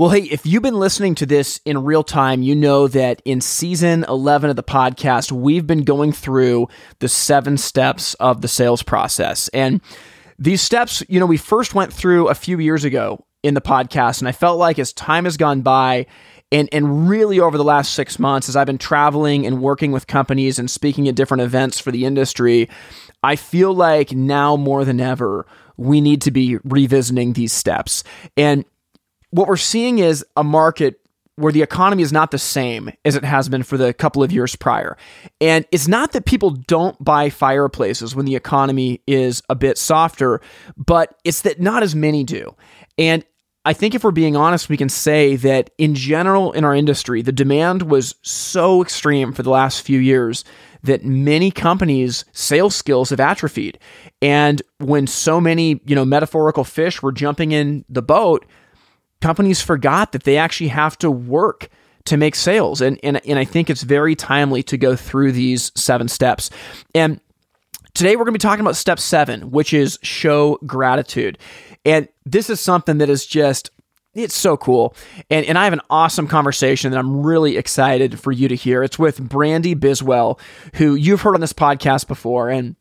Well, hey, if you've been listening to this in real time, you know that in season 11 of the podcast, we've been going through the seven steps of the sales process. And these steps, you know, we first went through a few years ago in the podcast. And I felt like as time has gone by, and, and really over the last six months, as I've been traveling and working with companies and speaking at different events for the industry, I feel like now more than ever, we need to be revisiting these steps. And what we're seeing is a market where the economy is not the same as it has been for the couple of years prior. And it's not that people don't buy fireplaces when the economy is a bit softer, but it's that not as many do. And I think if we're being honest, we can say that in general in our industry, the demand was so extreme for the last few years that many companies' sales skills have atrophied. And when so many, you know, metaphorical fish were jumping in the boat, companies forgot that they actually have to work to make sales. And, and, and I think it's very timely to go through these seven steps. And today we're going to be talking about step seven, which is show gratitude. And this is something that is just it's so cool. And, and I have an awesome conversation that I'm really excited for you to hear. It's with Brandi Biswell, who you've heard on this podcast before. And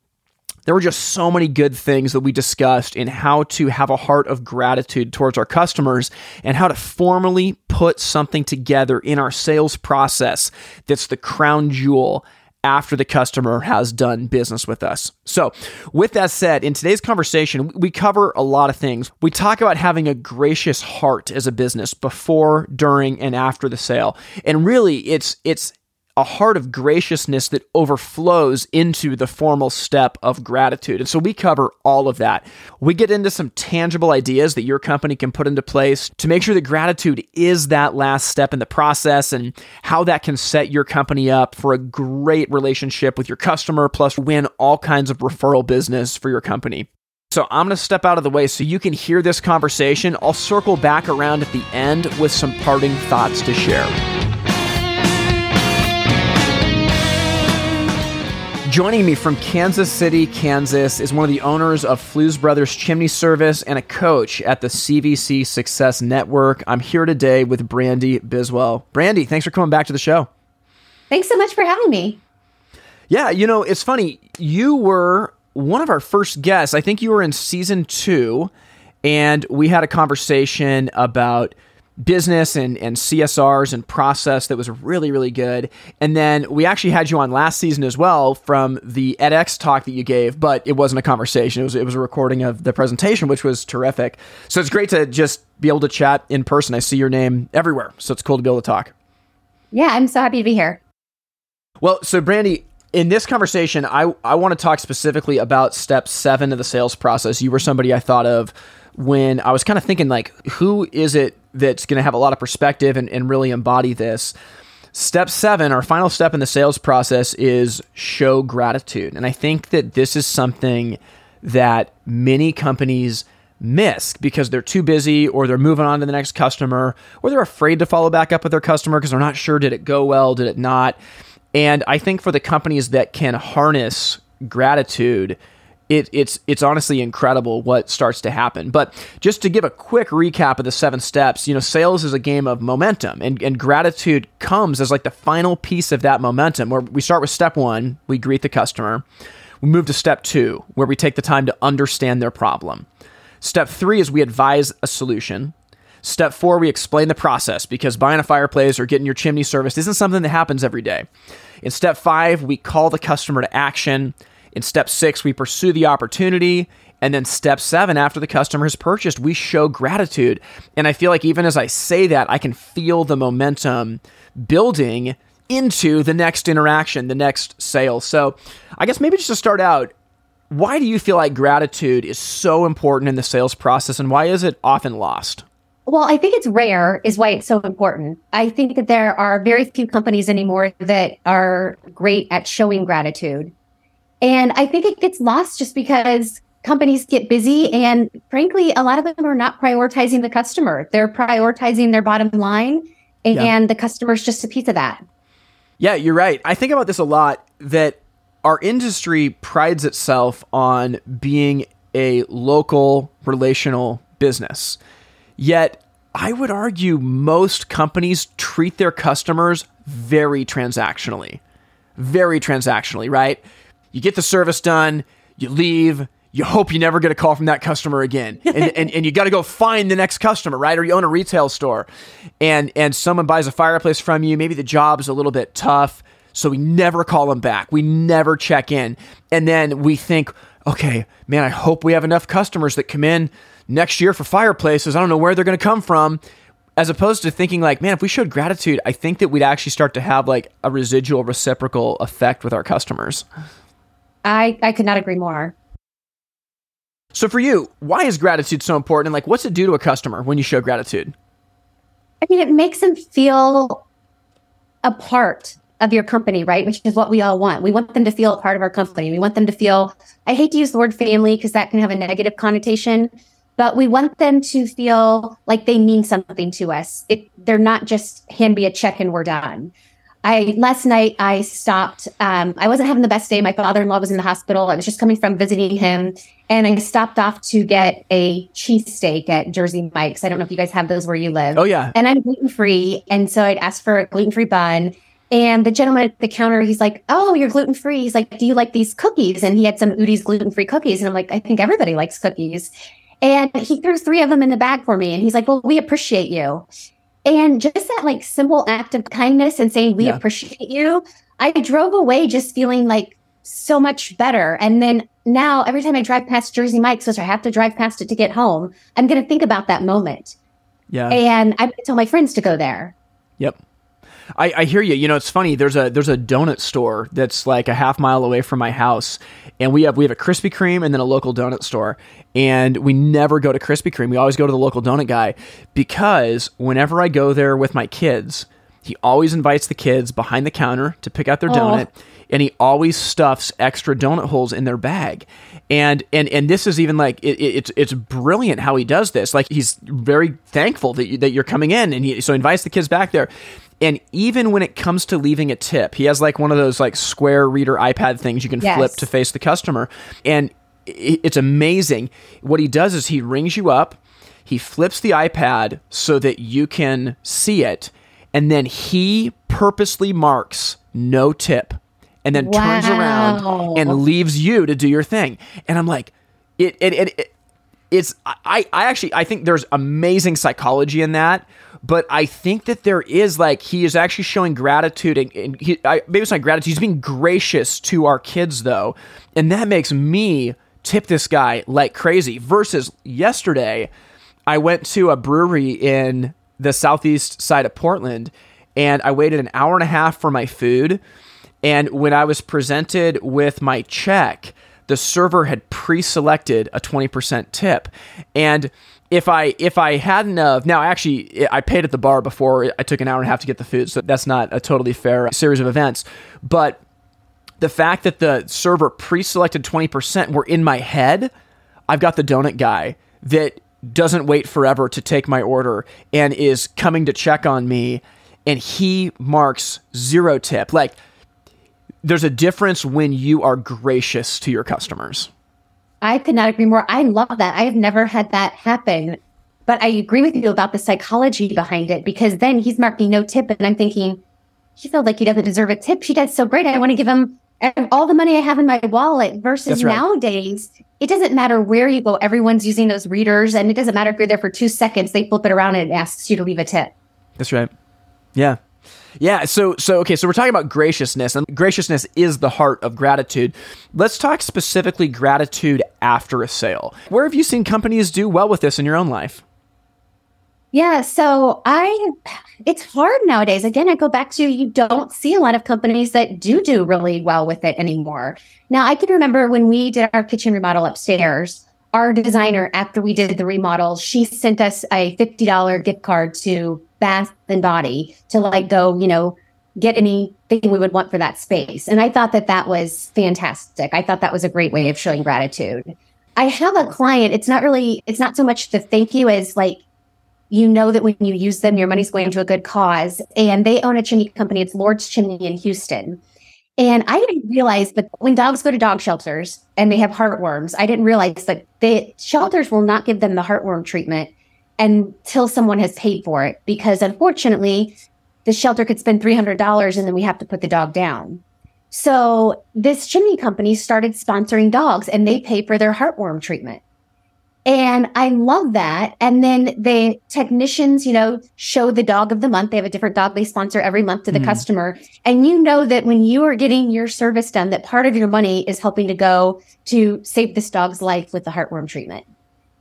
there were just so many good things that we discussed in how to have a heart of gratitude towards our customers and how to formally put something together in our sales process that's the crown jewel after the customer has done business with us. So, with that said, in today's conversation, we cover a lot of things. We talk about having a gracious heart as a business before, during, and after the sale. And really, it's it's a heart of graciousness that overflows into the formal step of gratitude. And so we cover all of that. We get into some tangible ideas that your company can put into place to make sure that gratitude is that last step in the process and how that can set your company up for a great relationship with your customer, plus win all kinds of referral business for your company. So I'm going to step out of the way so you can hear this conversation. I'll circle back around at the end with some parting thoughts to share. Joining me from Kansas City, Kansas, is one of the owners of Flues Brothers Chimney Service and a coach at the CVC Success Network. I'm here today with Brandi Biswell. Brandi, thanks for coming back to the show. Thanks so much for having me. Yeah, you know, it's funny. You were one of our first guests. I think you were in season two, and we had a conversation about business and, and CSRs and process that was really, really good. And then we actually had you on last season as well from the edX talk that you gave, but it wasn't a conversation. It was, it was a recording of the presentation, which was terrific. So it's great to just be able to chat in person. I see your name everywhere. So it's cool to be able to talk. Yeah, I'm so happy to be here. Well, so Brandi, in this conversation, I, I want to talk specifically about step seven of the sales process. You were somebody I thought of when I was kind of thinking, like, who is it that's going to have a lot of perspective and, and really embody this. Step seven, our final step in the sales process is show gratitude. And I think that this is something that many companies miss because they're too busy or they're moving on to the next customer or they're afraid to follow back up with their customer because they're not sure did it go well, did it not. And I think for the companies that can harness gratitude, it, it's it's honestly incredible what starts to happen. But just to give a quick recap of the seven steps, you know, sales is a game of momentum, and, and gratitude comes as like the final piece of that momentum. Where we start with step one, we greet the customer. We move to step two, where we take the time to understand their problem. Step three is we advise a solution. Step four, we explain the process because buying a fireplace or getting your chimney serviced isn't something that happens every day. In step five, we call the customer to action. In step six, we pursue the opportunity. And then step seven, after the customer has purchased, we show gratitude. And I feel like even as I say that, I can feel the momentum building into the next interaction, the next sale. So I guess maybe just to start out, why do you feel like gratitude is so important in the sales process and why is it often lost? Well, I think it's rare, is why it's so important. I think that there are very few companies anymore that are great at showing gratitude. And I think it gets lost just because companies get busy and frankly, a lot of them are not prioritizing the customer. They're prioritizing their bottom line and yeah. the customer's just a piece of that. Yeah, you're right. I think about this a lot that our industry prides itself on being a local relational business. Yet, I would argue most companies treat their customers very transactionally. Very transactionally, right? You get the service done, you leave, you hope you never get a call from that customer again. And, and, and you got to go find the next customer, right? Or you own a retail store and, and someone buys a fireplace from you. Maybe the job is a little bit tough. So we never call them back. We never check in. And then we think, okay, man, I hope we have enough customers that come in next year for fireplaces. I don't know where they're going to come from. As opposed to thinking like, man, if we showed gratitude, I think that we'd actually start to have like a residual reciprocal effect with our customers. I, I could not agree more. So for you, why is gratitude so important? And like, what's it do to a customer when you show gratitude? I mean, it makes them feel a part of your company, right? Which is what we all want. We want them to feel a part of our company. We want them to feel, I hate to use the word family because that can have a negative connotation, but we want them to feel like they mean something to us. It, they're not just hand me a check and we're done. I last night I stopped. Um, I wasn't having the best day. My father-in-law was in the hospital. I was just coming from visiting him, and I stopped off to get a cheesesteak at Jersey Mike's. I don't know if you guys have those where you live. Oh yeah. And I'm gluten free, and so I'd asked for a gluten free bun. And the gentleman at the counter, he's like, "Oh, you're gluten free." He's like, "Do you like these cookies?" And he had some Udi's gluten free cookies, and I'm like, "I think everybody likes cookies." And he threw three of them in the bag for me, and he's like, "Well, we appreciate you." And just that like simple act of kindness and saying we yeah. appreciate you, I drove away just feeling like so much better. And then now every time I drive past Jersey Mike's, which I have to drive past it to get home, I'm going to think about that moment. Yeah. And I tell my friends to go there. Yep. I, I hear you. You know, it's funny. There's a there's a donut store that's like a half mile away from my house, and we have we have a Krispy Kreme and then a local donut store, and we never go to Krispy Kreme. We always go to the local donut guy because whenever I go there with my kids, he always invites the kids behind the counter to pick out their donut, and he always stuffs extra donut holes in their bag. And and and this is even like it, it, it's it's brilliant how he does this. Like he's very thankful that you, that you're coming in, and he so invites the kids back there. And even when it comes to leaving a tip, he has like one of those like square reader iPad things you can yes. flip to face the customer. And it's amazing. What he does is he rings you up, he flips the iPad so that you can see it, and then he purposely marks no tip and then wow. turns around and leaves you to do your thing. And I'm like, it, it, it, it it's I, I actually I think there's amazing psychology in that but I think that there is like he is actually showing gratitude and, and he, I, maybe it's not gratitude. He's being gracious to our kids though, and that makes me tip this guy like crazy. Versus yesterday, I went to a brewery in the southeast side of Portland, and I waited an hour and a half for my food. And when I was presented with my check, the server had pre-selected a 20% tip. And if I if I hadn't of now actually I paid at the bar before I took an hour and a half to get the food, so that's not a totally fair series of events. But the fact that the server pre-selected 20% were in my head, I've got the donut guy that doesn't wait forever to take my order and is coming to check on me and he marks zero tip. Like there's a difference when you are gracious to your customers. I could not agree more. I love that. I have never had that happen. But I agree with you about the psychology behind it because then he's marking no tip. And I'm thinking, he feels like he doesn't deserve a tip. She does so great. I want to give him all the money I have in my wallet versus right. nowadays, it doesn't matter where you go. Everyone's using those readers and it doesn't matter if you're there for two seconds. They flip it around and it asks you to leave a tip. That's right. Yeah. Yeah, so so okay, so we're talking about graciousness, and graciousness is the heart of gratitude. Let's talk specifically gratitude after a sale. Where have you seen companies do well with this in your own life? Yeah, so I it's hard nowadays. Again, I go back to you don't see a lot of companies that do do really well with it anymore. Now, I can remember when we did our kitchen remodel upstairs, our designer after we did the remodel, she sent us a $50 gift card to Bath and Body to like go, you know, get anything we would want for that space. And I thought that that was fantastic. I thought that was a great way of showing gratitude. I have a client, it's not really, it's not so much the thank you as like, you know that when you use them, your money's going to a good cause. And they own a chimney company. It's Lord's Chimney in Houston. And I didn't realize that when dogs go to dog shelters and they have heartworms, I didn't realize that the shelters will not give them the heartworm treatment until someone has paid for it. Because unfortunately, the shelter could spend $300 and then we have to put the dog down. So this chimney company started sponsoring dogs and they pay for their heartworm treatment. And I love that. And then the technicians, you know, show the dog of the month. They have a different dog they sponsor every month to the mm. customer. And you know that when you are getting your service done, that part of your money is helping to go to save this dog's life with the heartworm treatment.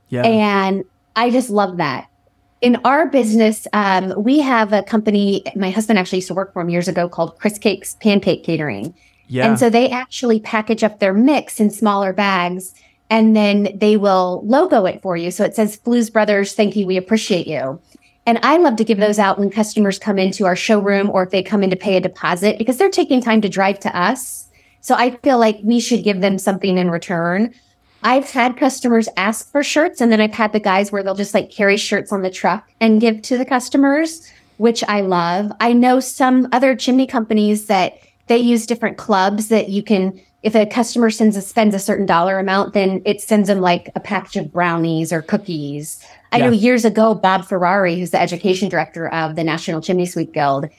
Yeah. And I just love that. In our business, um, we have a company my husband actually used to work for him years ago called Chris Cakes Pancake Catering. Yeah. And so they actually package up their mix in smaller bags and then they will logo it for you. So it says Flues Brothers, thank you, we appreciate you. And I love to give those out when customers come into our showroom or if they come in to pay a deposit because they're taking time to drive to us. So I feel like we should give them something in return. I've had customers ask for shirts and then I've had the guys where they'll just like carry shirts on the truck and give to the customers, which I love. I know some other chimney companies that they use different clubs that you can if a customer sends a, spends a certain dollar amount, then it sends them like a package of brownies or cookies. I yeah. know years ago, Bob Ferrari, who's the education director of the National Chimney Sweep Guild,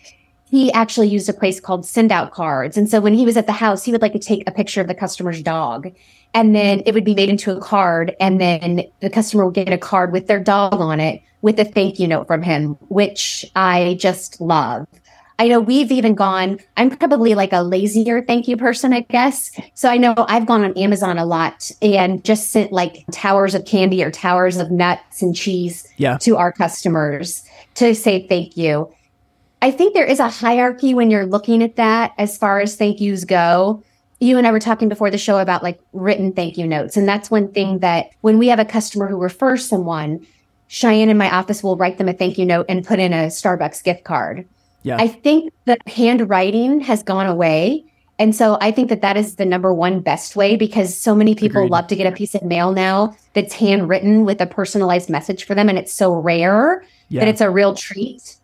he actually used a place called send out cards. And so when he was at the house, he would like to take a picture of the customer's dog and then it would be made into a card. And then the customer would get a card with their dog on it with a thank you note from him, which I just love. I know we've even gone, I'm probably like a lazier thank you person, I guess. So I know I've gone on Amazon a lot and just sent like towers of candy or towers of nuts and cheese yeah. to our customers to say thank you. I think there is a hierarchy when you're looking at that as far as thank yous go. You and I were talking before the show about like written thank you notes. And that's one thing that when we have a customer who refers someone, Cheyenne in my office will write them a thank you note and put in a Starbucks gift card. Yeah. I think the handwriting has gone away. And so I think that that is the number one best way because so many people Agreed. love to get a piece of mail now that's handwritten with a personalized message for them. And it's so rare yeah. that it's a real treat.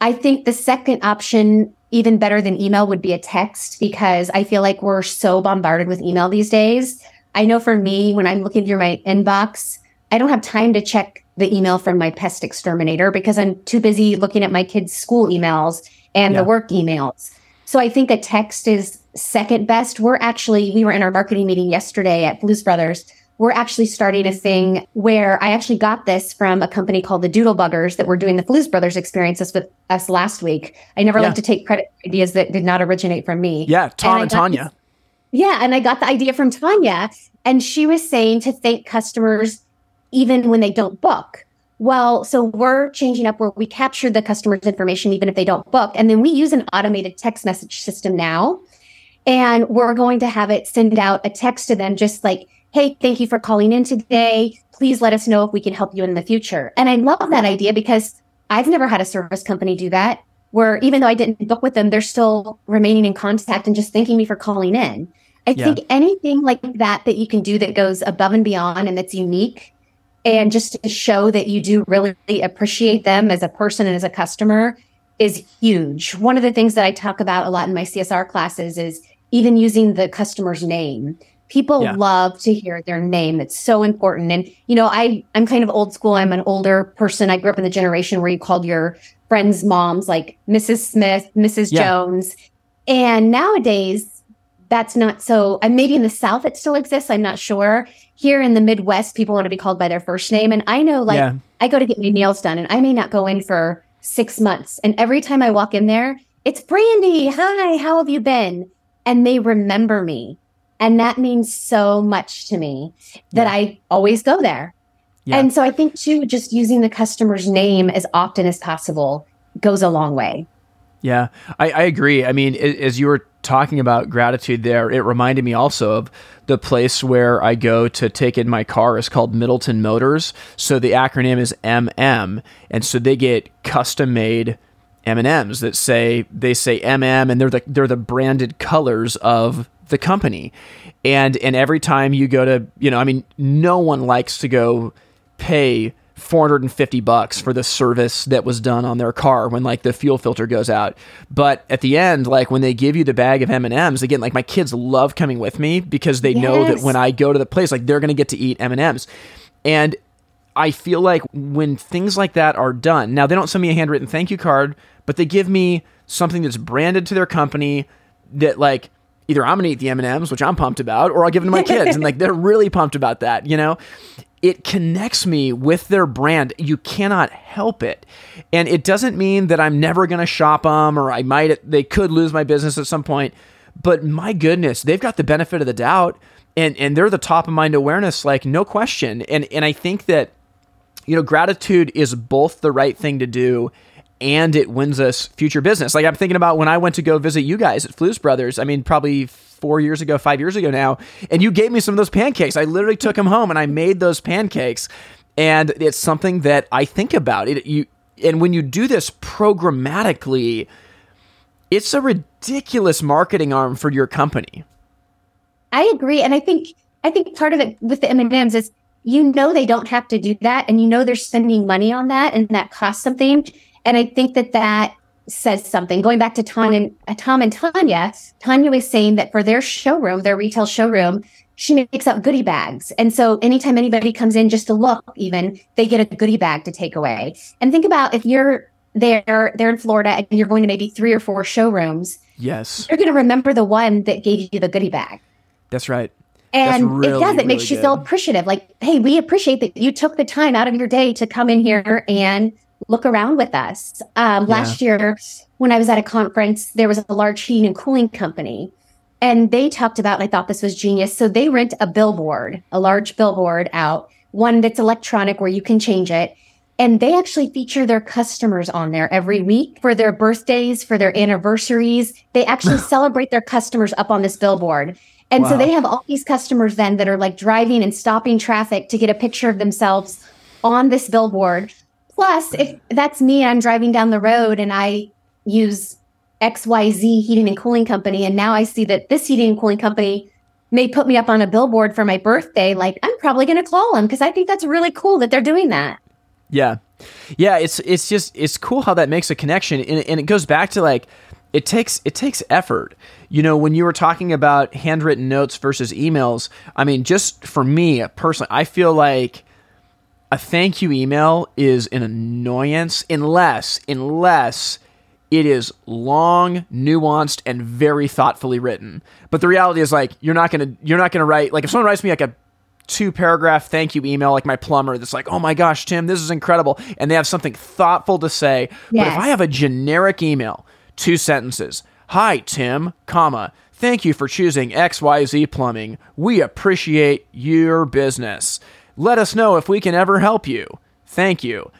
I think the second option, even better than email, would be a text because I feel like we're so bombarded with email these days. I know for me, when I'm looking through my inbox, I don't have time to check the email from my pest exterminator because I'm too busy looking at my kids' school emails and yeah. the work emails. So I think a text is second best. We're actually, we were in our marketing meeting yesterday at Flues Brothers. We're actually starting a thing where I actually got this from a company called the Doodle Buggers that were doing the Flues Brothers experiences with us last week. I never yeah. like to take credit for ideas that did not originate from me. Yeah, Tom and, and Tanya. This, yeah, and I got the idea from Tanya, and she was saying to thank customers even when they don't book. Well, so we're changing up where we capture the customer's information even if they don't book. And then we use an automated text message system now. And we're going to have it send out a text to them just like, hey, thank you for calling in today. Please let us know if we can help you in the future. And I love that idea because I've never had a service company do that, where even though I didn't book with them, they're still remaining in contact and just thanking me for calling in. I yeah. think anything like that that you can do that goes above and beyond and that's unique and just to show that you do really appreciate them as a person and as a customer is huge. One of the things that I talk about a lot in my CSR classes is even using the customer's name. People yeah. love to hear their name. It's so important. And, you know, I, I'm kind of old school. I'm an older person. I grew up in the generation where you called your friends' moms like Mrs. Smith, Mrs. Yeah. Jones. And nowadays, that's not so. And maybe in the South it still exists. I'm not sure here in the Midwest, people want to be called by their first name. And I know, like, yeah. I go to get my nails done and I may not go in for six months. And every time I walk in there, it's Brandi. Hi, how have you been? And they remember me. And that means so much to me that yeah. I always go there. Yeah. And so I think, too, just using the customer's name as often as possible goes a long way. Yeah, I, I agree. I mean, as you were talking about gratitude there, it reminded me also of the place where I go to take in my car is called Middleton Motors. So the acronym is MM. And so they get custom made M&Ms that say they say MM and they're the they're the branded colors of the company. And and every time you go to, you know, I mean, no one likes to go pay 450 bucks for the service that was done on their car when like the fuel filter goes out but at the end like when they give you the bag of m&ms again like my kids love coming with me because they yes. know that when i go to the place like they're going to get to eat m&ms and i feel like when things like that are done now they don't send me a handwritten thank you card but they give me something that's branded to their company that like either i'm to eat the m&ms which i'm pumped about or i'll give them to my kids and like they're really pumped about that you know it connects me with their brand. You cannot help it. And it doesn't mean that I'm never going to shop them or I might, they could lose my business at some point. But my goodness, they've got the benefit of the doubt and, and they're the top of mind awareness, like no question. And, and I think that, you know, gratitude is both the right thing to do and it wins us future business. Like I'm thinking about when I went to go visit you guys at Flues Brothers. I mean, probably four years ago, five years ago now, and you gave me some of those pancakes. I literally took them home and I made those pancakes, and it's something that I think about. It you and when you do this programmatically, it's a ridiculous marketing arm for your company. I agree, and I think I think part of it with the M and M's is you know they don't have to do that, and you know they're spending money on that, and that costs something. And I think that that says something. Going back to Tom and uh, Tom and Tanya, Tanya was saying that for their showroom, their retail showroom, she makes up goodie bags. And so anytime anybody comes in just to look, even they get a goodie bag to take away. And think about if you're there, they're in Florida and you're going to maybe three or four showrooms. Yes. You're going to remember the one that gave you the goodie bag. That's right. And really, it does. It really makes you feel appreciative. Like, hey, we appreciate that you took the time out of your day to come in here and look around with us. Um, yeah. Last year, when I was at a conference, there was a large heating and cooling company. And they talked about, and I thought this was genius. So they rent a billboard, a large billboard out, one that's electronic where you can change it. And they actually feature their customers on there every week for their birthdays, for their anniversaries. They actually celebrate their customers up on this billboard. And wow. so they have all these customers then that are like driving and stopping traffic to get a picture of themselves on this billboard Plus, if that's me, I'm driving down the road and I use XYZ heating and cooling company. And now I see that this heating and cooling company may put me up on a billboard for my birthday. Like, I'm probably going to call them because I think that's really cool that they're doing that. Yeah. Yeah. It's, it's just, it's cool how that makes a connection. And, and it goes back to like, it takes it takes effort. You know, when you were talking about handwritten notes versus emails, I mean, just for me personally, I feel like a thank you email is an annoyance unless unless it is long, nuanced, and very thoughtfully written. But the reality is like you're not gonna you're not gonna write like if someone writes me like a two paragraph thank you email like my plumber that's like, oh my gosh, Tim, this is incredible. And they have something thoughtful to say. Yes. But if I have a generic email, two sentences, hi Tim, comma, thank you for choosing XYZ plumbing. We appreciate your business. Let us know if we can ever help you. Thank you.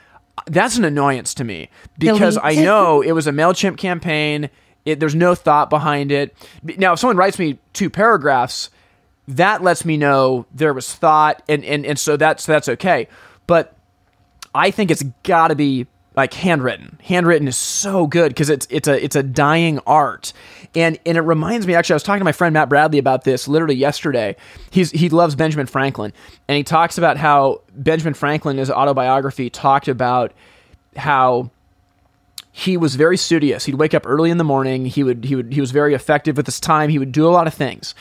That's an annoyance to me because I know it was a MailChimp campaign. It, there's no thought behind it. Now, if someone writes me two paragraphs, that lets me know there was thought, and, and, and so that's, that's okay. But I think it's got to be like handwritten. Handwritten is so good because it's it's a it's a dying art. And and it reminds me actually I was talking to my friend Matt Bradley about this literally yesterday. He's he loves Benjamin Franklin and he talks about how Benjamin Franklin in his autobiography talked about how he was very studious. He'd wake up early in the morning. He would he would he was very effective with his time. He would do a lot of things.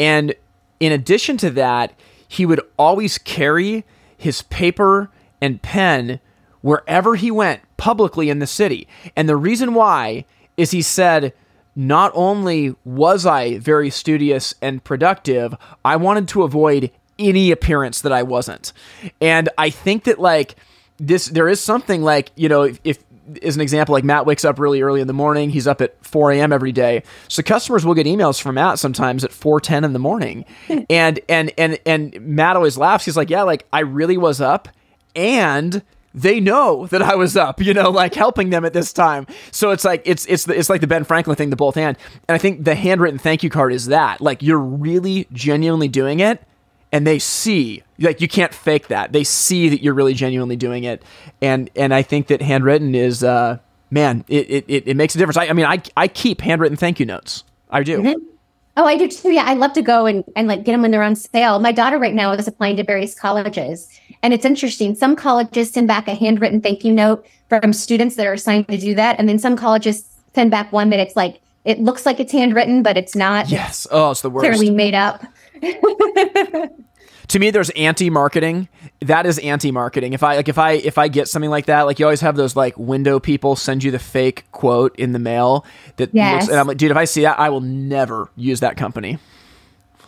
And in addition to that, he would always carry his paper and pen wherever he went publicly in the city. And the reason why is he said, not only was I very studious and productive, I wanted to avoid any appearance that I wasn't. And I think that like this there is something like, you know, if, if as an example, like Matt wakes up really early in the morning. He's up at 4 a.m. every day. So customers will get emails from Matt sometimes at 4:10 in the morning. Hmm. and and and and Matt always laughs. He's like, "Yeah, like I really was up and they know that I was up, you know, like helping them at this time. So it's like it's it's the, it's like the Ben Franklin thing, the both hand. And I think the handwritten thank you card is that. Like you're really genuinely doing it and they see like you can't fake that. They see that you're really genuinely doing it. And and I think that handwritten is uh man, it, it, it makes a difference. I, I mean, I, I keep handwritten thank you notes. I do. Mm-hmm. Oh, I do too. Yeah, I love to go and, and like get them when they're on sale. My daughter right now is applying to various colleges. And it's interesting. Some colleges send back a handwritten thank you note from students that are assigned to do that. And then some colleges send back one that it's like, it looks like it's handwritten, but it's not. Yes. Oh, it's the worst. Clearly made up. to me there's anti-marketing. That is anti-marketing. If i like if i if i get something like that like you always have those like window people send you the fake quote in the mail that yes. looks, and i'm like dude if i see that i will never use that company.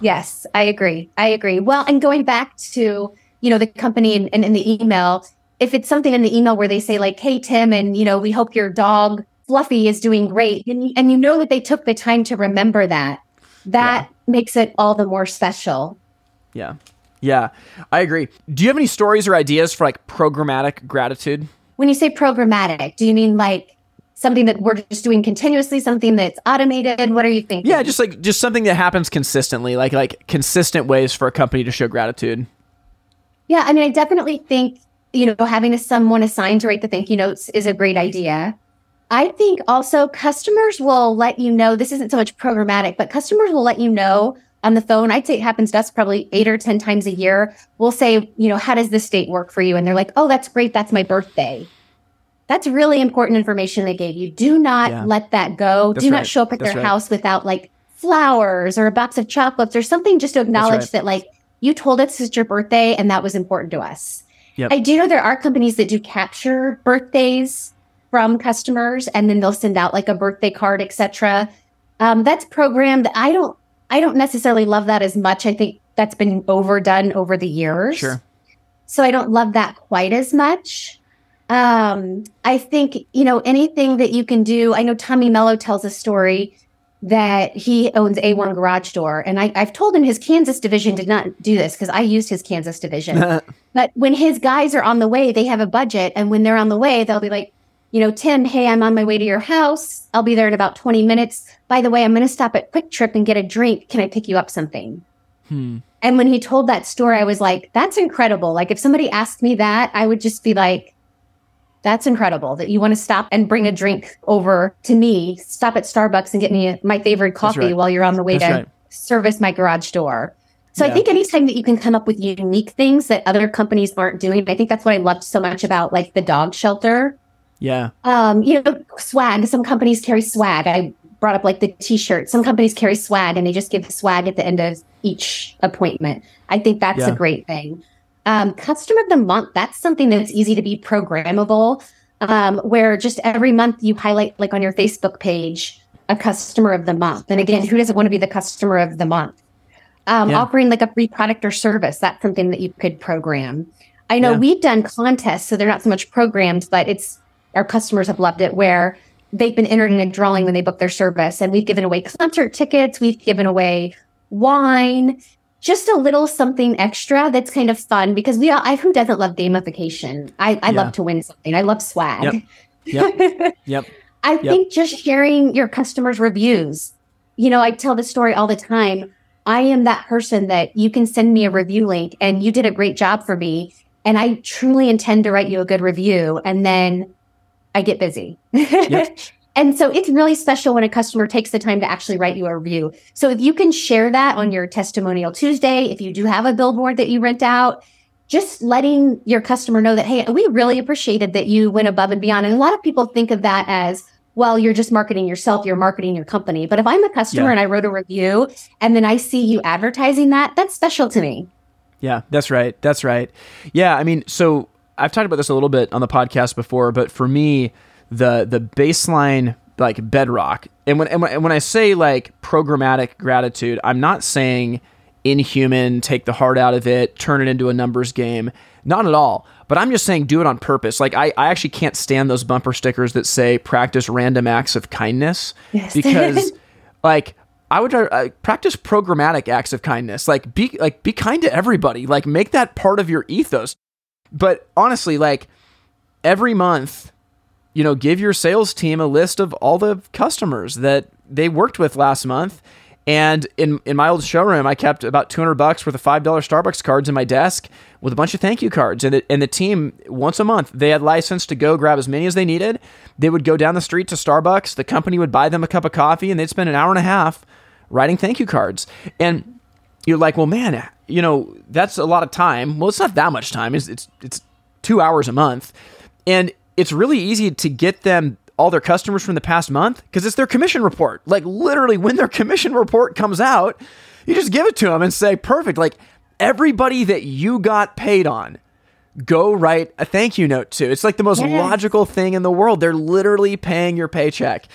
Yes i agree. I agree. Well and going back to you know the company and, and in the email if it's something in the email where they say like hey tim and you know we hope your dog fluffy is doing great and, and you know that they took the time to remember that that yeah. makes it all the more special. Yeah yeah, I agree. Do you have any stories or ideas for like programmatic gratitude? When you say programmatic, do you mean like something that we're just doing continuously, something that's automated? What are you thinking? Yeah, just like just something that happens consistently, like like consistent ways for a company to show gratitude. Yeah, I mean, I definitely think you know having a, someone assigned to write the thank you notes is a great idea. I think also customers will let you know this isn't so much programmatic, but customers will let you know on the phone. I'd say it happens to us probably eight or 10 times a year. We'll say, you know, how does this date work for you? And they're like, oh, that's great. That's my birthday. That's really important information they gave you. Do not yeah. let that go. That's Do not show up at that's their right. house without like flowers or a box of chocolates or something just to acknowledge right. that like you told us it's your birthday and that was important to us. Yep. I do know there are companies that do capture birthdays from customers and then they'll send out like a birthday card, etc. Um, that's programmed. I don't I don't necessarily love that as much. I think that's been overdone over the years. Sure. So I don't love that quite as much. Um, I think, you know, anything that you can do. I know Tommy Mello tells a story that he owns A1 Garage Door. And I, have told him his Kansas division did not do this because I used his Kansas division. but when his guys are on the way, they have a budget. And when they're on the way, they'll be like, you know, Tim, hey, I'm on my way to your house. I'll be there in about 20 minutes. By the way, I'm going to stop at QuikTrip and get a drink. Can I pick you up something? Hmm. And when he told that story, I was like, that's incredible. Like, if somebody asked me that, I would just be like, that's incredible that you want to stop and bring a drink over to me, stop at Starbucks and get me my favorite coffee right. while you're on the way that's to right. service my garage door. So yeah. I think anytime that you can come up with unique things that other companies aren't doing, I think that's what I loved so much about like the dog shelter yeah. Um, you know, swag. Some companies carry swag. I brought up like the t-shirt. Some companies carry swag and they just give swag at the end of each appointment. I think that's yeah. a great thing. Um, customer of the month, that's something that's easy to be programmable. Um, where just every month you highlight like on your Facebook page a customer of the month. And again, who doesn't want to be the customer of the month? Um, yeah. offering like a free product or service, that's something that you could program. I know yeah. we've done contests, so they're not so much programmed, but it's our customers have loved it where they've been entered in a drawing when they book their service. And we've given away concert tickets we've given away wine just a little something extra that's kind of fun because we all I, who doesn't love gamification? I, I yeah. love to win something. I love swag. Yep. Yep, yep. i yep. think just sharing your customers reviews. You know i tell the story all the time. I am that person that you can send me a review link and you did a great job for me and i truly intend to write you a good review. And then I get busy. Yep. and so it's really special when a customer takes the time to actually write you a review. So if you can share that on your testimonial Tuesday, if you do have a billboard that you rent out, just letting your customer know that, hey, we really appreciated that you went above and beyond. And a lot of people think of that as, well, you're just marketing yourself, you're marketing your company. But if I'm a customer yeah. and I wrote a review and then I see you advertising that, that's special to me. Yeah, that's right. That's right. Yeah, I mean, so I've talked about this a little bit on the podcast before, but for me, the the baseline like bedrock, and when and when, and when I say like programmatic gratitude, I'm not saying inhuman, take the heart out of it, turn it into a numbers game. Not at all. But I'm just saying do it on purpose. Like I, I actually can't stand those bumper stickers that say practice random acts of kindness yes. because like I would uh, practice programmatic acts of kindness. Like be like be kind to everybody. Like make that part of your ethos. But honestly, like every month, you know, give your sales team a list of all the customers that they worked with last month And in, in my old showroom, I kept about 200 bucks worth of $5 Starbucks cards in my desk with a bunch of thank you cards. And and the team, once a month, they had license to go grab as many as they needed. They would go down the street to Starbucks. The company would buy them a cup of coffee and they'd spend an hour and a half writing thank you cards. And you're like, well, man, you know, that's a lot of time. Well, it's not that much time. It's, it's, it's two hours a month. And it's really easy to get them all their customers from the past month because it's their commission report. Like literally, when their commission report comes out, you just give it to them and say, perfect. Like everybody that you got paid on, go write a thank you note to. It's like the most yes. logical thing in the world. They're literally paying your paycheck,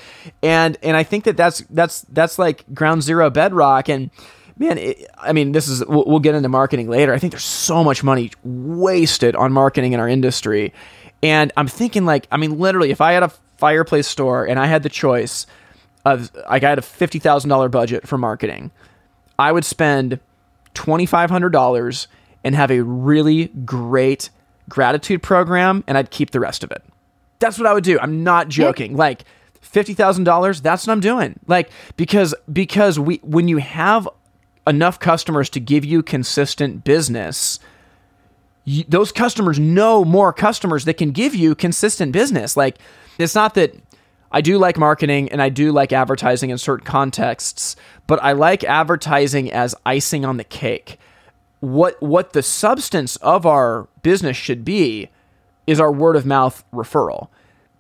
and and I think that that's that's that's like ground zero bedrock. And man, it, I mean, this is we'll, we'll get into marketing later. I think there's so much money wasted on marketing in our industry. And I'm thinking, like, I mean, literally, if I had a fireplace store and I had the choice of like I had a fifty thousand dollar budget for marketing, I would spend twenty five hundred dollars and have a really great gratitude program, and I'd keep the rest of it. That's what I would do. I'm not joking. Like fifty thousand dollars, that's what I'm doing. Like because because we when you have enough customers to give you consistent business you, those customers know more customers that can give you consistent business. Like, it's not that I do like marketing and I do like advertising in certain contexts, but I like advertising as icing on the cake. What what the substance of our business should be is our word of mouth referral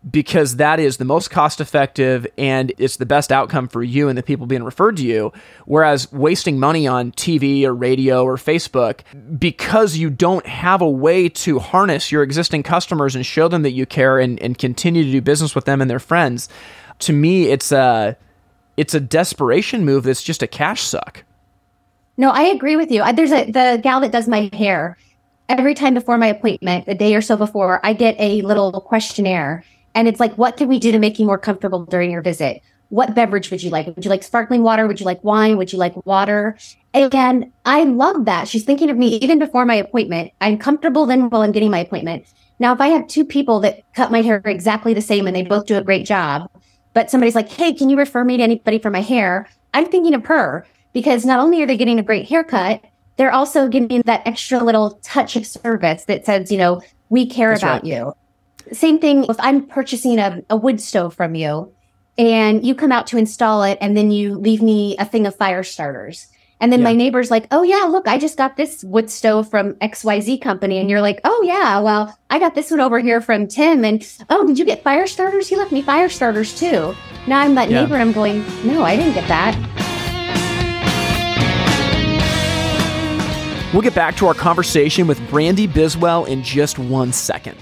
because that is the most cost effective and it's the best outcome for you and the people being referred to you. Whereas wasting money on TV or radio or Facebook because you don't have a way to harness your existing customers and show them that you care and, and continue to do business with them and their friends, to me, it's a it's a desperation move that's just a cash suck. No, I agree with you. There's a the gal that does my hair. Every time before my appointment, a day or so before, I get a little questionnaire and it's like, what can we do to make you more comfortable during your visit? What beverage would you like? Would you like sparkling water? Would you like wine? Would you like water? Again, I love that. She's thinking of me even before my appointment. I'm comfortable then while I'm getting my appointment. Now, if I have two people that cut my hair exactly the same and they both do a great job, but somebody's like, hey, can you refer me to anybody for my hair? I'm thinking of her because not only are they getting a great haircut, they're also getting that extra little touch of service that says, you know, we care That's about right. you. Same thing if I'm purchasing a, a wood stove from you and you come out to install it and then you leave me a thing of fire starters. And then yeah. my neighbor's like, oh, yeah, look, I just got this wood stove from XYZ company. And you're like, oh, yeah, well, I got this one over here from Tim. And oh, did you get fire starters? He left me fire starters too. Now I'm that yeah. neighbor and I'm going, no, I didn't get that. We'll get back to our conversation with Brandi Biswell in just one second.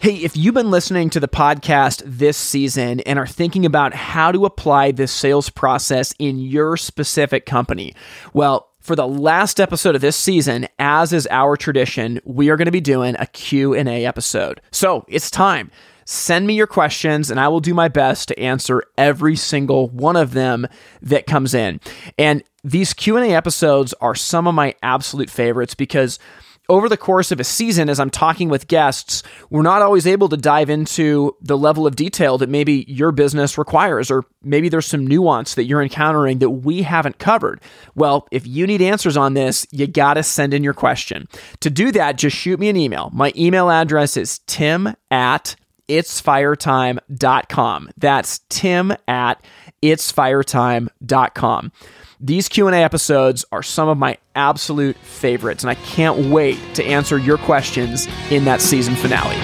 Hey, if you've been listening to the podcast this season and are thinking about how to apply this sales process in your specific company, well, for the last episode of this season, as is our tradition, we are going to be doing a Q&A episode. So, it's time. Send me your questions and I will do my best to answer every single one of them that comes in. And these Q&A episodes are some of my absolute favorites because over the course of a season, as I'm talking with guests, we're not always able to dive into the level of detail that maybe your business requires, or maybe there's some nuance that you're encountering that we haven't covered. Well, if you need answers on this, you got to send in your question. To do that, just shoot me an email. My email address is tim at itsfiretime.com. That's tim at itsfiretime.com. These Q&A episodes are some of my absolute favorites and I can't wait to answer your questions in that season finale.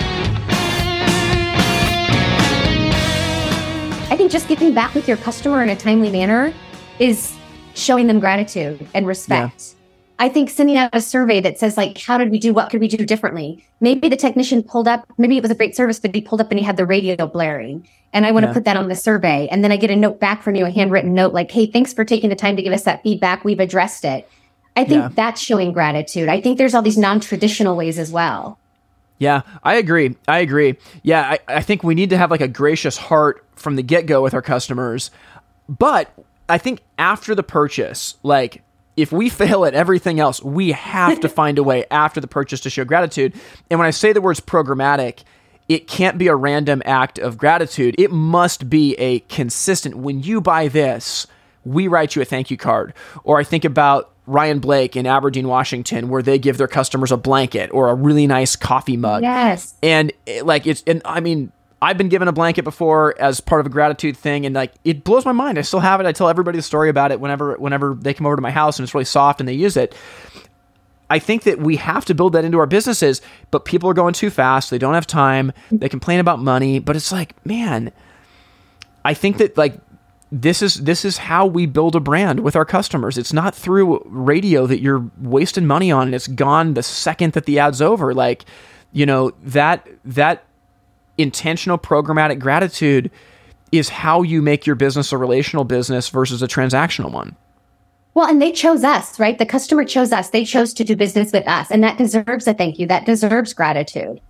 I think just giving back with your customer in a timely manner is showing them gratitude and respect. Yeah. I think sending out a survey that says like, how did we do? What could we do differently? Maybe the technician pulled up, maybe it was a great service, but he pulled up and he had the radio blaring. And I want to put that on the survey. And then I get a note back from you, a handwritten note like, hey, thanks for taking the time to give us that feedback. We've addressed it. I think yeah. that's showing gratitude. I think there's all these non-traditional ways as well. Yeah, I agree. I agree. Yeah, I, I think we need to have like a gracious heart from the get-go with our customers. But I think after the purchase, like if we fail at everything else, we have to find a way after the purchase to show gratitude. And when I say the words programmatic, it can't be a random act of gratitude. It must be a consistent, when you buy this, we write you a thank you card. Or I think about Ryan Blake in Aberdeen, Washington, where they give their customers a blanket or a really nice coffee mug. Yes. And it, like it's, and I mean, I've been given a blanket before as part of a gratitude thing, and like it blows my mind. I still have it. I tell everybody the story about it whenever whenever they come over to my house and it's really soft and they use it. I think that we have to build that into our businesses, but people are going too fast. They don't have time. They complain about money, but it's like, man, I think that like this is this is how we build a brand with our customers. It's not through radio that you're wasting money on and it's gone the second that the ad's over. Like, you know, that that intentional programmatic gratitude is how you make your business a relational business versus a transactional one. Well, and they chose us, right? The customer chose us. They chose to do business with us. And that deserves a thank you. That deserves gratitude.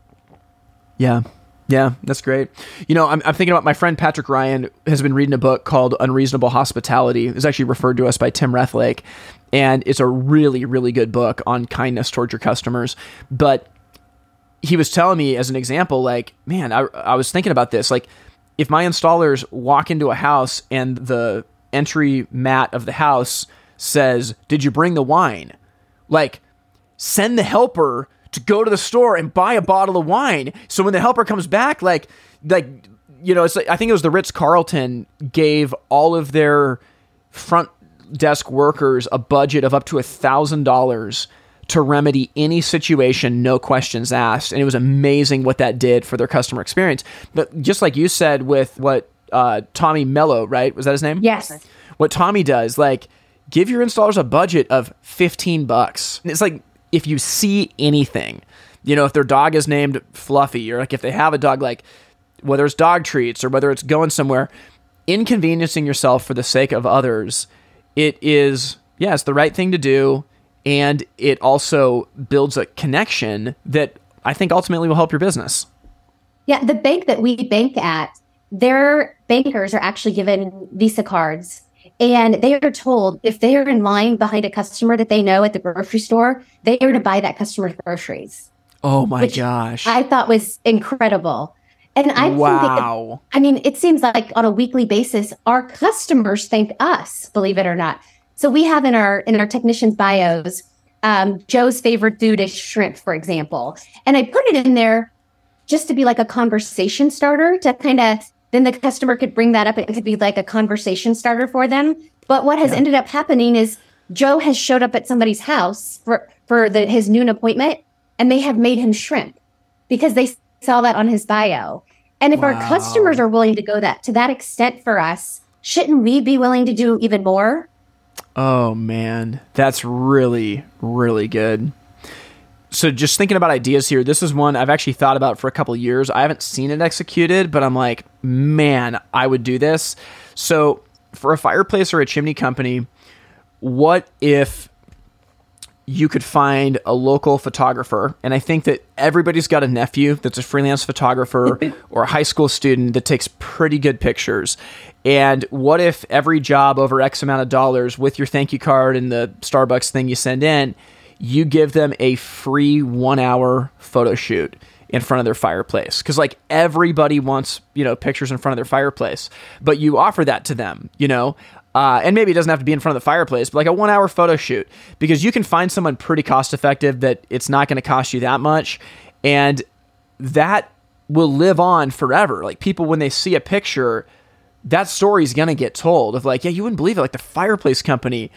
Yeah. Yeah, that's great. You know, I'm, I'm, thinking about my friend Patrick Ryan has been reading a book called Unreasonable Hospitality. It's actually referred to us by Tim Rethlake, and it's a really, really good book on kindness towards your customers. But he was telling me as an example, like, man, I, I was thinking about this. Like, if my installers walk into a house and the entry mat of the house says, Did you bring the wine? Like, send the helper to go to the store and buy a bottle of wine. So when the helper comes back, like, like, you know, it's like, I think it was the Ritz Carlton gave all of their front desk workers a budget of up to a thousand dollars to remedy any situation, no questions asked. And it was amazing what that did for their customer experience. But just like you said with what uh, Tommy Mello, right? Was that his name? Yes. What Tommy does, like, give your installers a budget of 15 bucks. It's like if you see anything, you know, if their dog is named Fluffy, or like if they have a dog, like whether it's dog treats or whether it's going somewhere, inconveniencing yourself for the sake of others, it is, yeah, it's the right thing to do and it also builds a connection that I think ultimately will help your business. Yeah, the bank that we bank at, their bankers are actually given Visa cards. And they are told if they are in line behind a customer that they know at the grocery store, they are to buy that customer's groceries. Oh my gosh. I thought was incredible. And I wow. That, I mean, it seems like on a weekly basis, our customers thank us, believe it or not. So we have in our in our technicians bios, um, Joe's favorite food is shrimp, for example, and I put it in there just to be like a conversation starter to kind of then the customer could bring that up. And it could be like a conversation starter for them. But what has yeah. ended up happening is Joe has showed up at somebody's house for for the, his noon appointment, and they have made him shrimp because they saw that on his bio. And if wow. our customers are willing to go that to that extent for us, shouldn't we be willing to do even more? Oh man, that's really really good. So just thinking about ideas here, this is one I've actually thought about for a couple years. I haven't seen it executed, but I'm like, man, I would do this. So for a fireplace or a chimney company, what if you could find a local photographer. And I think that everybody's got a nephew that's a freelance photographer or a high school student that takes pretty good pictures. And what if every job over X amount of dollars with your thank you card and the Starbucks thing you send in, you give them a free one hour photo shoot in front of their fireplace because like everybody wants you know pictures in front of their fireplace but you offer that to them you know uh, and maybe it doesn't have to be in front of the fireplace, but like a one hour photo shoot because you can find someone pretty cost effective that it's not going to cost you that much. And that will live on forever. Like people, when they see a picture, that story is going to get told of like, yeah, you wouldn't believe it. Like the fireplace company,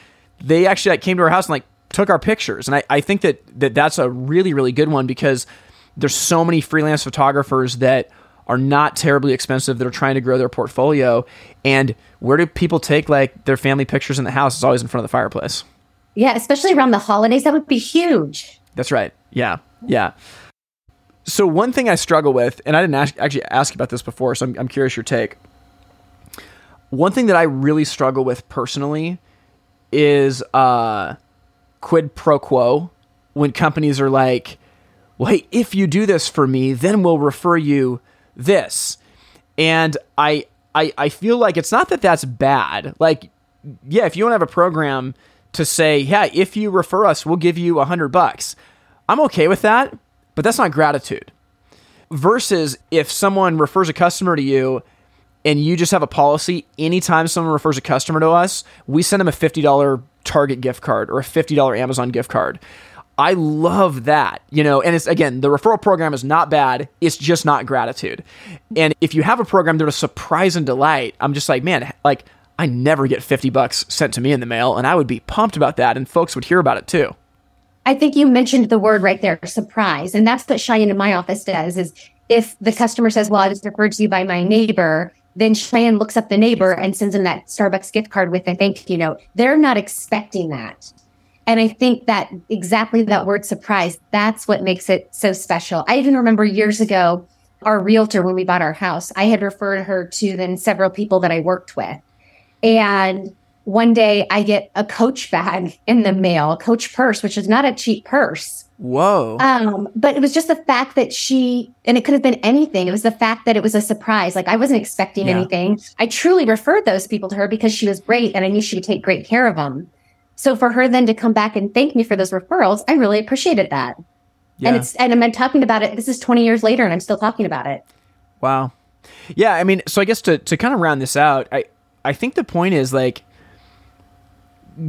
they actually like came to our house and like took our pictures. And I, I think that, that that's a really, really good one because there's so many freelance photographers that are not terribly expensive that are trying to grow their portfolio. And where do people take like their family pictures in the house? It's always in front of the fireplace. Yeah, especially around the holidays, that would be huge. That's right. Yeah, yeah. So one thing I struggle with, and I didn't ask, actually ask about this before, so I'm, I'm curious your take. One thing that I really struggle with personally is uh, quid pro quo when companies are like, well, hey, if you do this for me, then we'll refer you this. And I, I, I feel like it's not that that's bad. Like, yeah, if you want to have a program to say, yeah, if you refer us, we'll give you a hundred bucks. I'm okay with that, but that's not gratitude. Versus if someone refers a customer to you and you just have a policy anytime someone refers a customer to us, we send them a $50 Target gift card or a $50 Amazon gift card. I love that, you know, and it's again, the referral program is not bad. It's just not gratitude. And if you have a program that is a surprise and delight, I'm just like, man, like I never get 50 bucks sent to me in the mail and I would be pumped about that and folks would hear about it too. I think you mentioned the word right there, surprise. And that's what Cheyenne in my office does is if the customer says, well, I was referred to you by my neighbor, then Cheyenne looks up the neighbor and sends them that Starbucks gift card with a thank you note. They're not expecting that. And I think that exactly that word surprise, that's what makes it so special. I even remember years ago, our realtor, when we bought our house, I had referred her to then several people that I worked with. And one day I get a coach bag in the mail, coach purse, which is not a cheap purse. Whoa. Um, but it was just the fact that she, and it could have been anything. It was the fact that it was a surprise. Like I wasn't expecting yeah. anything. I truly referred those people to her because she was great and I knew she would take great care of them. So for her then to come back and thank me for those referrals, I really appreciated that. Yeah. And it's and I'm talking about it. This is 20 years later, and I'm still talking about it. Wow. Yeah, I mean, so I guess to to kind of round this out, I I think the point is like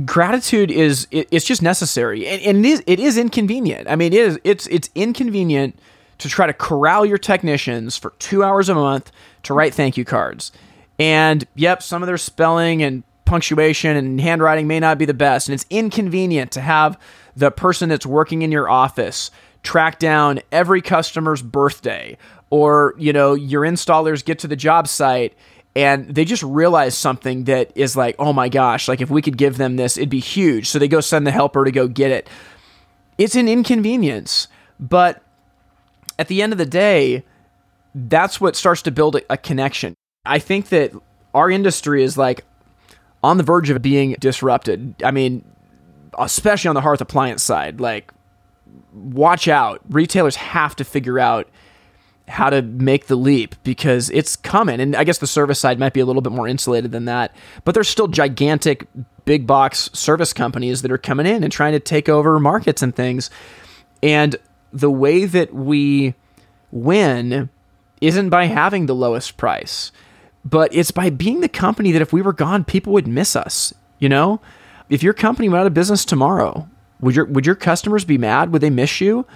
gratitude is it, it's just necessary, and, and it is it is inconvenient. I mean, it is it's it's inconvenient to try to corral your technicians for two hours a month to write thank you cards. And yep, some of their spelling and punctuation and handwriting may not be the best, and it's inconvenient to have the person that's working in your office track down every customer's birthday or you know your installers get to the job site and they just realize something that is like oh my gosh like if we could give them this it'd be huge so they go send the helper to go get it it's an inconvenience but at the end of the day that's what starts to build a, connection i think that our industry is like on the verge of being disrupted. I mean, especially on the hearth appliance side, like watch out. Retailers have to figure out how to make the leap because it's coming. And I guess the service side might be a little bit more insulated than that, but there's still gigantic big box service companies that are coming in and trying to take over markets and things. And the way that we win isn't by having the lowest price but it's by being the company that if we were gone, people would miss us. You know, if your company went out of business tomorrow, would your would your customers be mad? Would they miss you?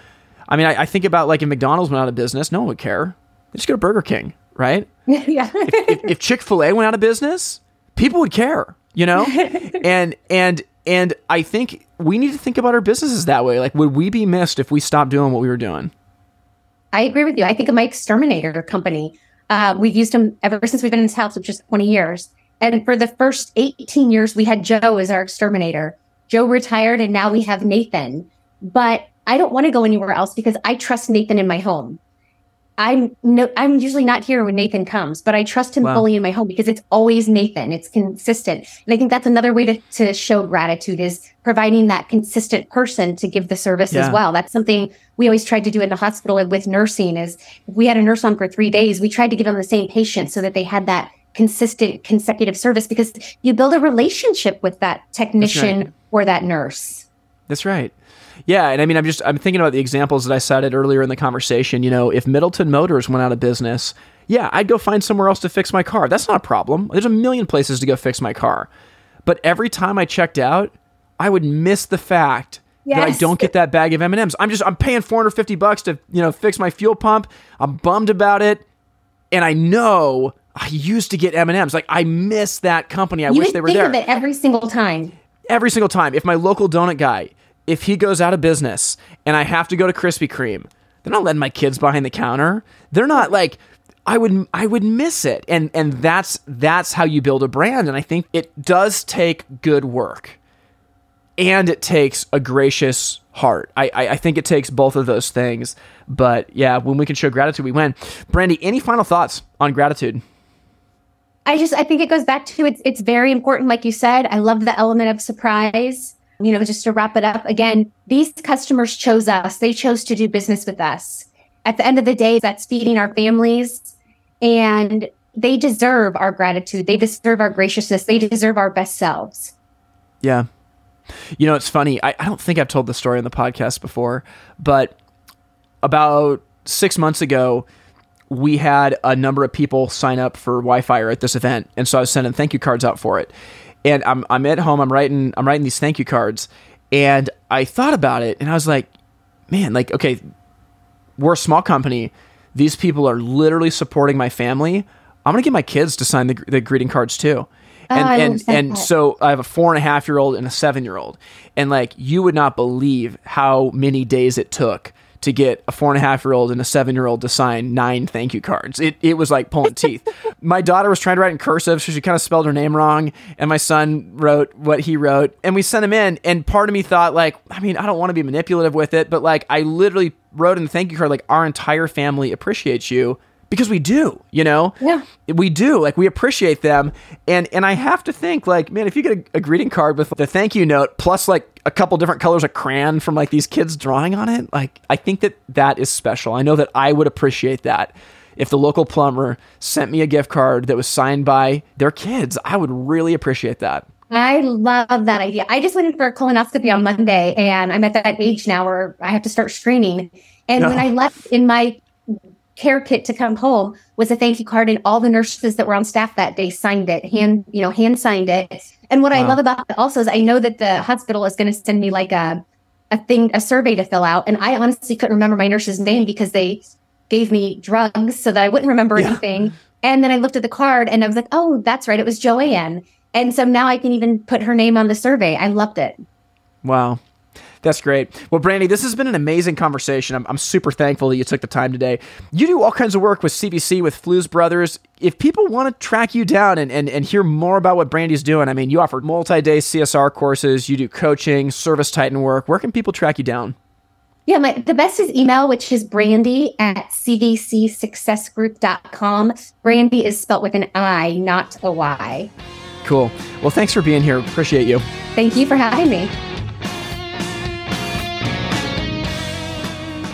I mean, I, I think about like if McDonald's went out of business, no one would care. They just go to Burger King, right? yeah. if, if, if Chick Fil A went out of business, people would care. You know, and and and I think we need to think about our businesses that way. Like, would we be missed if we stopped doing what we were doing? I agree with you. I think of my exterminator company uh, we've used him ever since we've been in this house, which is 20 years. And for the first 18 years, we had Joe as our exterminator. Joe retired and now we have Nathan. But I don't want to go anywhere else because I trust Nathan in my home. I'm no, I'm usually not here when Nathan comes, but I trust him wow. fully in my home because it's always Nathan. It's consistent. And I think that's another way to, to show gratitude is providing that consistent person to give the service yeah. as well. That's something we always tried to do in the hospital with nursing is we had a nurse on for three days, we tried to give them the same patient so that they had that consistent consecutive service because you build a relationship with that technician right. or that nurse. That's right. Yeah, and I mean, I'm just I'm thinking about the examples that I cited earlier in the conversation. You know, if Middleton Motors went out of business, yeah, I'd go find somewhere else to fix my car. That's not a problem. There's a million places to go fix my car. But every time I checked out, I would miss the fact yes. that I don't get that bag of M&Ms. I'm just I'm paying 450 bucks to, you know, fix my fuel pump. I'm bummed about it. And I know I used to get M&Ms. Like I miss that company. I you wish they were think there. Of it every single time. Every single time. If my local donut guy if he goes out of business and I have to go to Krispy Kreme, they're not letting my kids behind the counter. They're not like I would I would miss it. And and that's that's how you build a brand. And I think it does take good work. And it takes a gracious heart. I, I, I think it takes both of those things. But yeah, when we can show gratitude, we win. Brandi, any final thoughts on gratitude? I just I think it goes back to it's it's very important, like you said. I love the element of surprise you know, just to wrap it up again, these customers chose us. They chose to do business with us. At the end of the day, that's feeding our families and they deserve our gratitude. They deserve our graciousness. They deserve our best selves. Yeah. You know, it's funny. I, I don't think I've told the story on the podcast before, but about six months ago, we had a number of people sign up for Wi-Fi at this event, and so I was sending thank you cards out for it. And I'm I'm at home. I'm writing I'm writing these thank you cards, and I thought about it, and I was like, man, like okay, we're a small company. These people are literally supporting my family. I'm gonna get my kids to sign the, the greeting cards too. Oh, And I and and that. so I have a four and a half year old and a seven year old, and like you would not believe how many days it took to get a four and a half year old and a seven year old to sign nine thank you cards. It it was like pulling teeth. My daughter was trying to write in cursive, so she kind of spelled her name wrong, and my son wrote what he wrote, and we sent him in. And part of me thought like, I mean, I don't want to be manipulative with it, but like I literally wrote in the thank you card like our entire family appreciates you because we do, you know? Yeah. We do. Like we appreciate them. And and I have to think like, man, if you get a, a greeting card with the thank you note plus like a couple different colors of crayon from like these kids drawing on it, like I think that that is special. I know that I would appreciate that. If the local plumber sent me a gift card that was signed by their kids, I would really appreciate that. I love that idea. I just went in for a colonoscopy on Monday and I'm at that age now where I have to start screening. And when I left in my care kit to come home was a thank you card and all the nurses that were on staff that day signed it, hand, you know, hand signed it. And what I love about it also is I know that the hospital is going to send me like a a thing, a survey to fill out. And I honestly couldn't remember my nurse's name because they gave me drugs so that I wouldn't remember Yeah. anything. And then I looked at the card and I was like, oh, that's right. It was Joanne. And so now I can even put her name on the survey. I loved it. Wow. That's great. Well, Brandi, this has been an amazing conversation. I'm, I'm super thankful that you took the time today. You do all kinds of work with CVC, with Flues Brothers. If people want to track you down and, and, and hear more about what Brandi's doing, I mean, you offer multi day CSR courses, you do coaching, ServiceTitan work. Where can people track you down? Yeah, my the best is email, which is brandi at cvcsuccessgroup.com. Brandy is spelt with an I, not a Y. Cool. Well, thanks for being here. Appreciate you. Thank you for having me.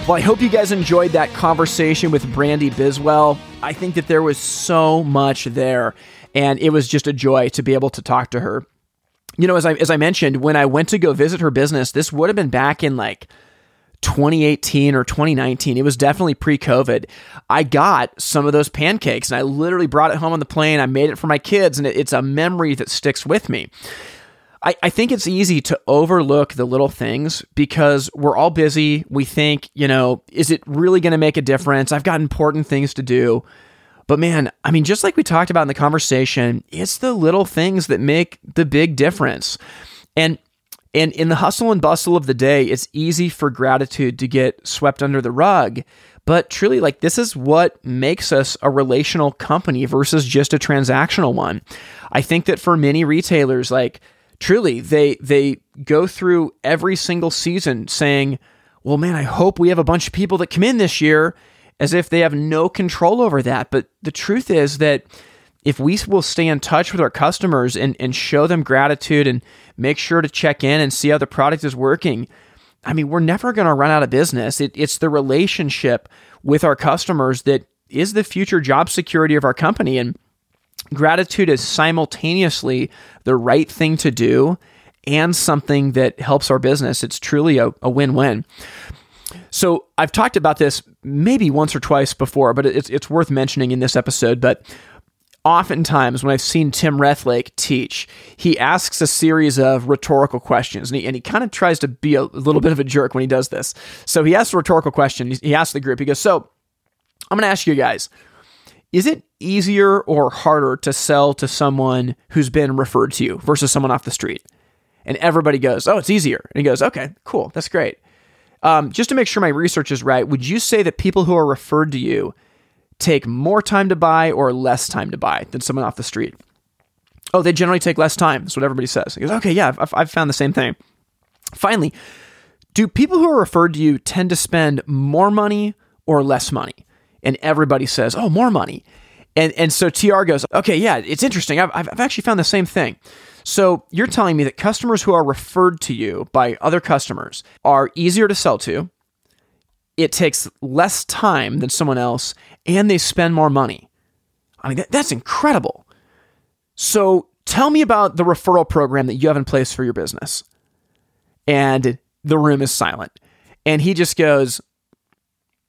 Well, I hope you guys enjoyed that conversation with Brandi Biswell. I think that there was so much there, and it was just a joy to be able to talk to her. You know, as I as I mentioned, when I went to go visit her business, this would have been back in like 2018 or 2019. It was definitely pre-COVID. I got some of those pancakes, and I literally brought it home on the plane. I made it for my kids, and it, it's a memory that sticks with me. I, I think it's easy to overlook the little things because we're all busy. We think, you know, is it really going to make a difference? I've got important things to do. But man, I mean, just like we talked about in the conversation, it's the little things that make the big difference. And and in the hustle and bustle of the day, it's easy for gratitude to get swept under the rug. But truly, like this is what makes us a relational company versus just a transactional one. I think that for many retailers, like truly, they they go through every single season saying, "Well, man, I hope we have a bunch of people that come in this year," as if they have no control over that. But the truth is that if we will stay in touch with our customers and, and show them gratitude and make sure to check in and see how the product is working, I mean, we're never going to run out of business. It, it's the relationship with our customers that is the future job security of our company. And gratitude is simultaneously the right thing to do and something that helps our business. It's truly a, a win win. So I've talked about this maybe once or twice before, but it's, it's worth mentioning in this episode. But oftentimes when I've seen Tim Rethlake teach, he asks a series of rhetorical questions, and he, and he kind of tries to be a little bit of a jerk when he does this. So he asks a rhetorical question. He, he asks the group, he goes, So I'm going to ask you guys, is it easier or harder to sell to someone who's been referred to you versus someone off the street? And everybody goes, Oh, it's easier. And he goes, Okay, cool. That's great. Um, just to make sure my research is right, would you say that people who are referred to you take more time to buy or less time to buy than someone off the street? Oh, they generally take less time. That's what everybody says. He goes, okay, yeah, I've, I've found the same thing. Finally, do people who are referred to you tend to spend more money or less money? And everybody says, oh, more money. And, and so TR goes, okay, yeah, it's interesting. I've, I've actually found the same thing. So you're telling me that customers who are referred to you by other customers are easier to sell to, it takes less time than someone else, and they spend more money. I mean, that, that's incredible. So tell me about the referral program that you have in place for your business. And the room is silent. And he just goes,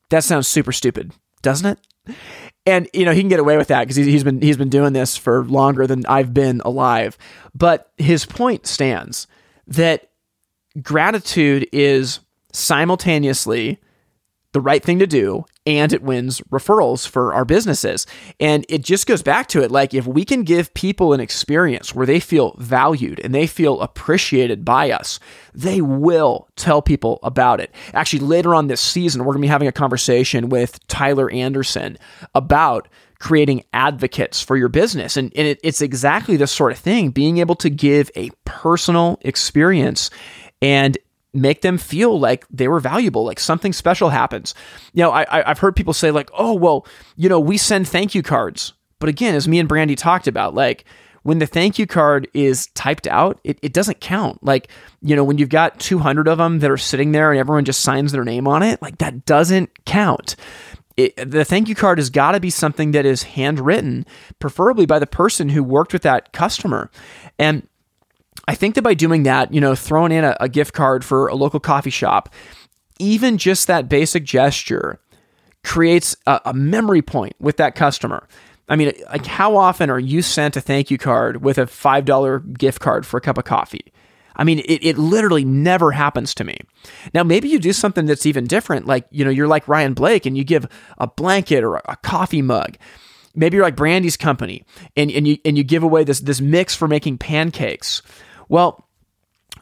That sounds super stupid, doesn't it? and you know he can get away with that because he's been he's been doing this for longer than I've been alive. But his point stands that gratitude is simultaneously the right thing to do and it wins referrals for our businesses. And it just goes back to it like if we can give people an experience where they feel valued and they feel appreciated by us, they will tell people about it. Actually, later on this season, we're going to be having a conversation with Tyler Anderson about creating advocates for your business. And, and it, it's exactly this sort of thing being able to give a personal experience and make them feel like they were valuable, like something special happens. You know, I, I've heard people say, like, oh, well, you know, we send thank you cards. But again, as me and Brandi talked about, like, when the thank you card is typed out, it, it doesn't count. Like, you know, when you've got 200 of them that are sitting there and everyone just signs their name on it, like that doesn't count. It, the thank you card has got to be something that is handwritten, preferably by the person who worked with that customer. And I think that by doing that, you know, throwing in a, a gift card for a local coffee shop, even just that basic gesture creates a, a memory point with that customer. I mean, like how often are you sent a thank you card with a $5 gift card for a cup of coffee? I mean, it, it literally never happens to me. Now, maybe you do something that's even different. Like, you know, you're like Ryan Blake and you give a blanket or a coffee mug. Maybe you're like Brandi's company and, and you and you give away this this mix for making pancakes. Well,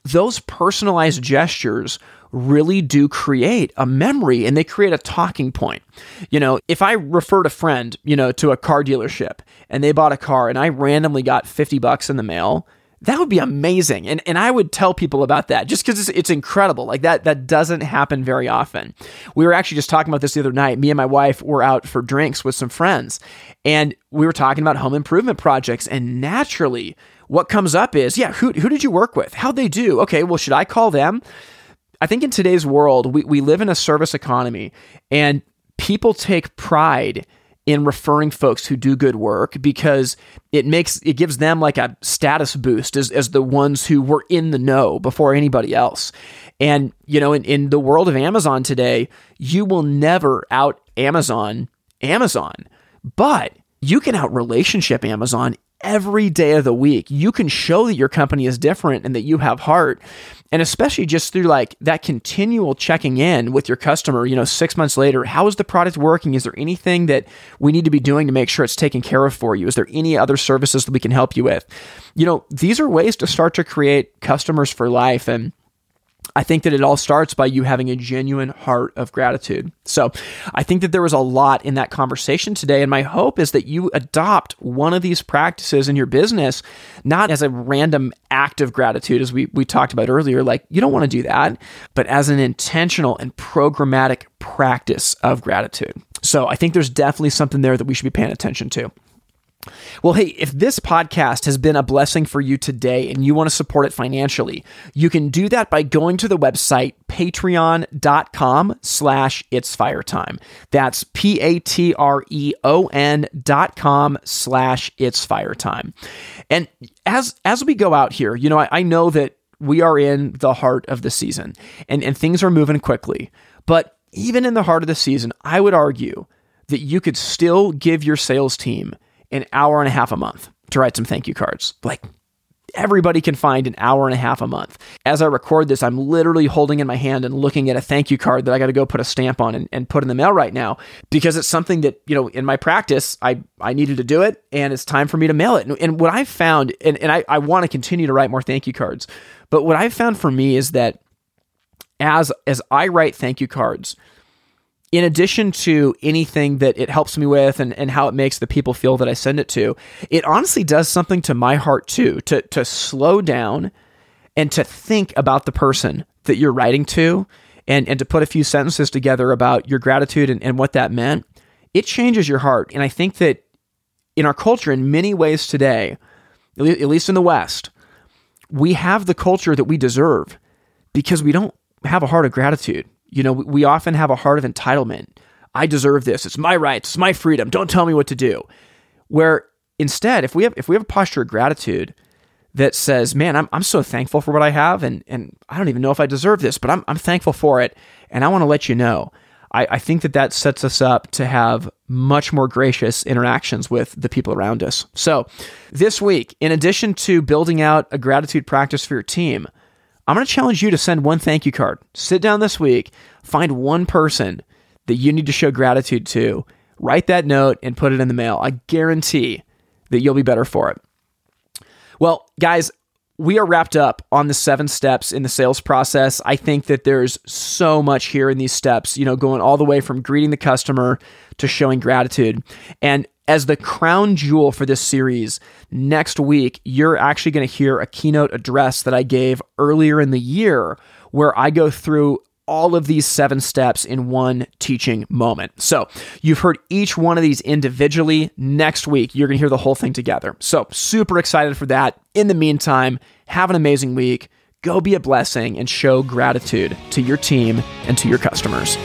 those personalized gestures really do create a memory and they create a talking point. You know, if I referred a friend, you know, to a car dealership and they bought a car and I randomly got 50 bucks in the mail, that would be amazing. And and I would tell people about that just because it's, it's incredible. Like that that doesn't happen very often. We were actually just talking about this the other night. Me and my wife were out for drinks with some friends and we were talking about home improvement projects and naturally what comes up is, yeah, who, who did you work with? How'd they do? Okay, well, should I call them? I think in today's world, we, we live in a service economy and people take pride in referring folks who do good work because it makes it gives them like a status boost as, as the ones who were in the know before anybody else. And you know, in, in the world of Amazon today, you will never out Amazon Amazon, but you can out relationship Amazon every day of the week. You can show that your company is different and that you have heart. And especially just through like that continual checking in with your customer, you know, six months later, how is the product working? Is there anything that we need to be doing to make sure it's taken care of for you? Is there any other services that we can help you with? You know, these are ways to start to create customers for life. And I think that it all starts by you having a genuine heart of gratitude. So I think that there was a lot in that conversation today. And my hope is that you adopt one of these practices in your business, not as a random act of gratitude, as we, we talked about earlier. Like, you don't want to do that, but as an intentional and programmatic practice of gratitude. So I think there's definitely something there that we should be paying attention to. Well, hey, if this podcast has been a blessing for you today and you want to support it financially, you can do that by going to the website patreon.com slash it's fire time. That's P-A-T-R-E-O-N dot com slash it's fire time. And as as we go out here, you know, I, I know that we are in the heart of the season and, and things are moving quickly. But even in the heart of the season, I would argue that you could still give your sales team an hour and a half a month to write some thank you cards. Like everybody can find an hour and a half a month. As I record this, I'm literally holding in my hand and looking at a thank you card that I got to go put a stamp on and, and, put in the mail right now because it's something that, you know, in my practice, I, I needed to do it and it's time for me to mail it. And, and what I've found, and, and I, I want to continue to write more thank you cards, but what I've found for me is that as, as I write thank you cards, in addition to anything that it helps me with and, and how it makes the people feel that I send it to, it honestly does something to my heart too, to, to slow down and to think about the person that you're writing to and, and to put a few sentences together about your gratitude and, and what that meant. It changes your heart. And I think that in our culture, in many ways today, at least in the West, we have the culture that we deserve because we don't have a heart of gratitude. You know, we often have a heart of entitlement. I deserve this. It's my rights. It's my freedom. Don't tell me what to do. Where instead, if we have if we have a posture of gratitude that says, "Man, I'm I'm so thankful for what I have, and and I don't even know if I deserve this, but I'm I'm thankful for it, and I want to let you know." I, I think that that sets us up to have much more gracious interactions with the people around us. So, this week, in addition to building out a gratitude practice for your team, I'm going to challenge you to send one thank you card. Sit down this week, find one person that you need to show gratitude to, write that note, and put it in the mail. I guarantee that you'll be better for it. Well, guys, we are wrapped up on the seven steps in the sales process. I think that there's so much here in these steps, you know, going all the way from greeting the customer to showing gratitude. And as the crown jewel for this series, next week, you're actually going to hear a keynote address that I gave earlier in the year where I go through all of these seven steps in one teaching moment. So you've heard each one of these individually. Next week, you're going to hear the whole thing together. So super excited for that. In the meantime, have an amazing week. Go be a blessing and show gratitude to your team and to your customers.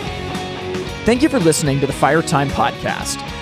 Thank you for listening to the Fire Time Podcast.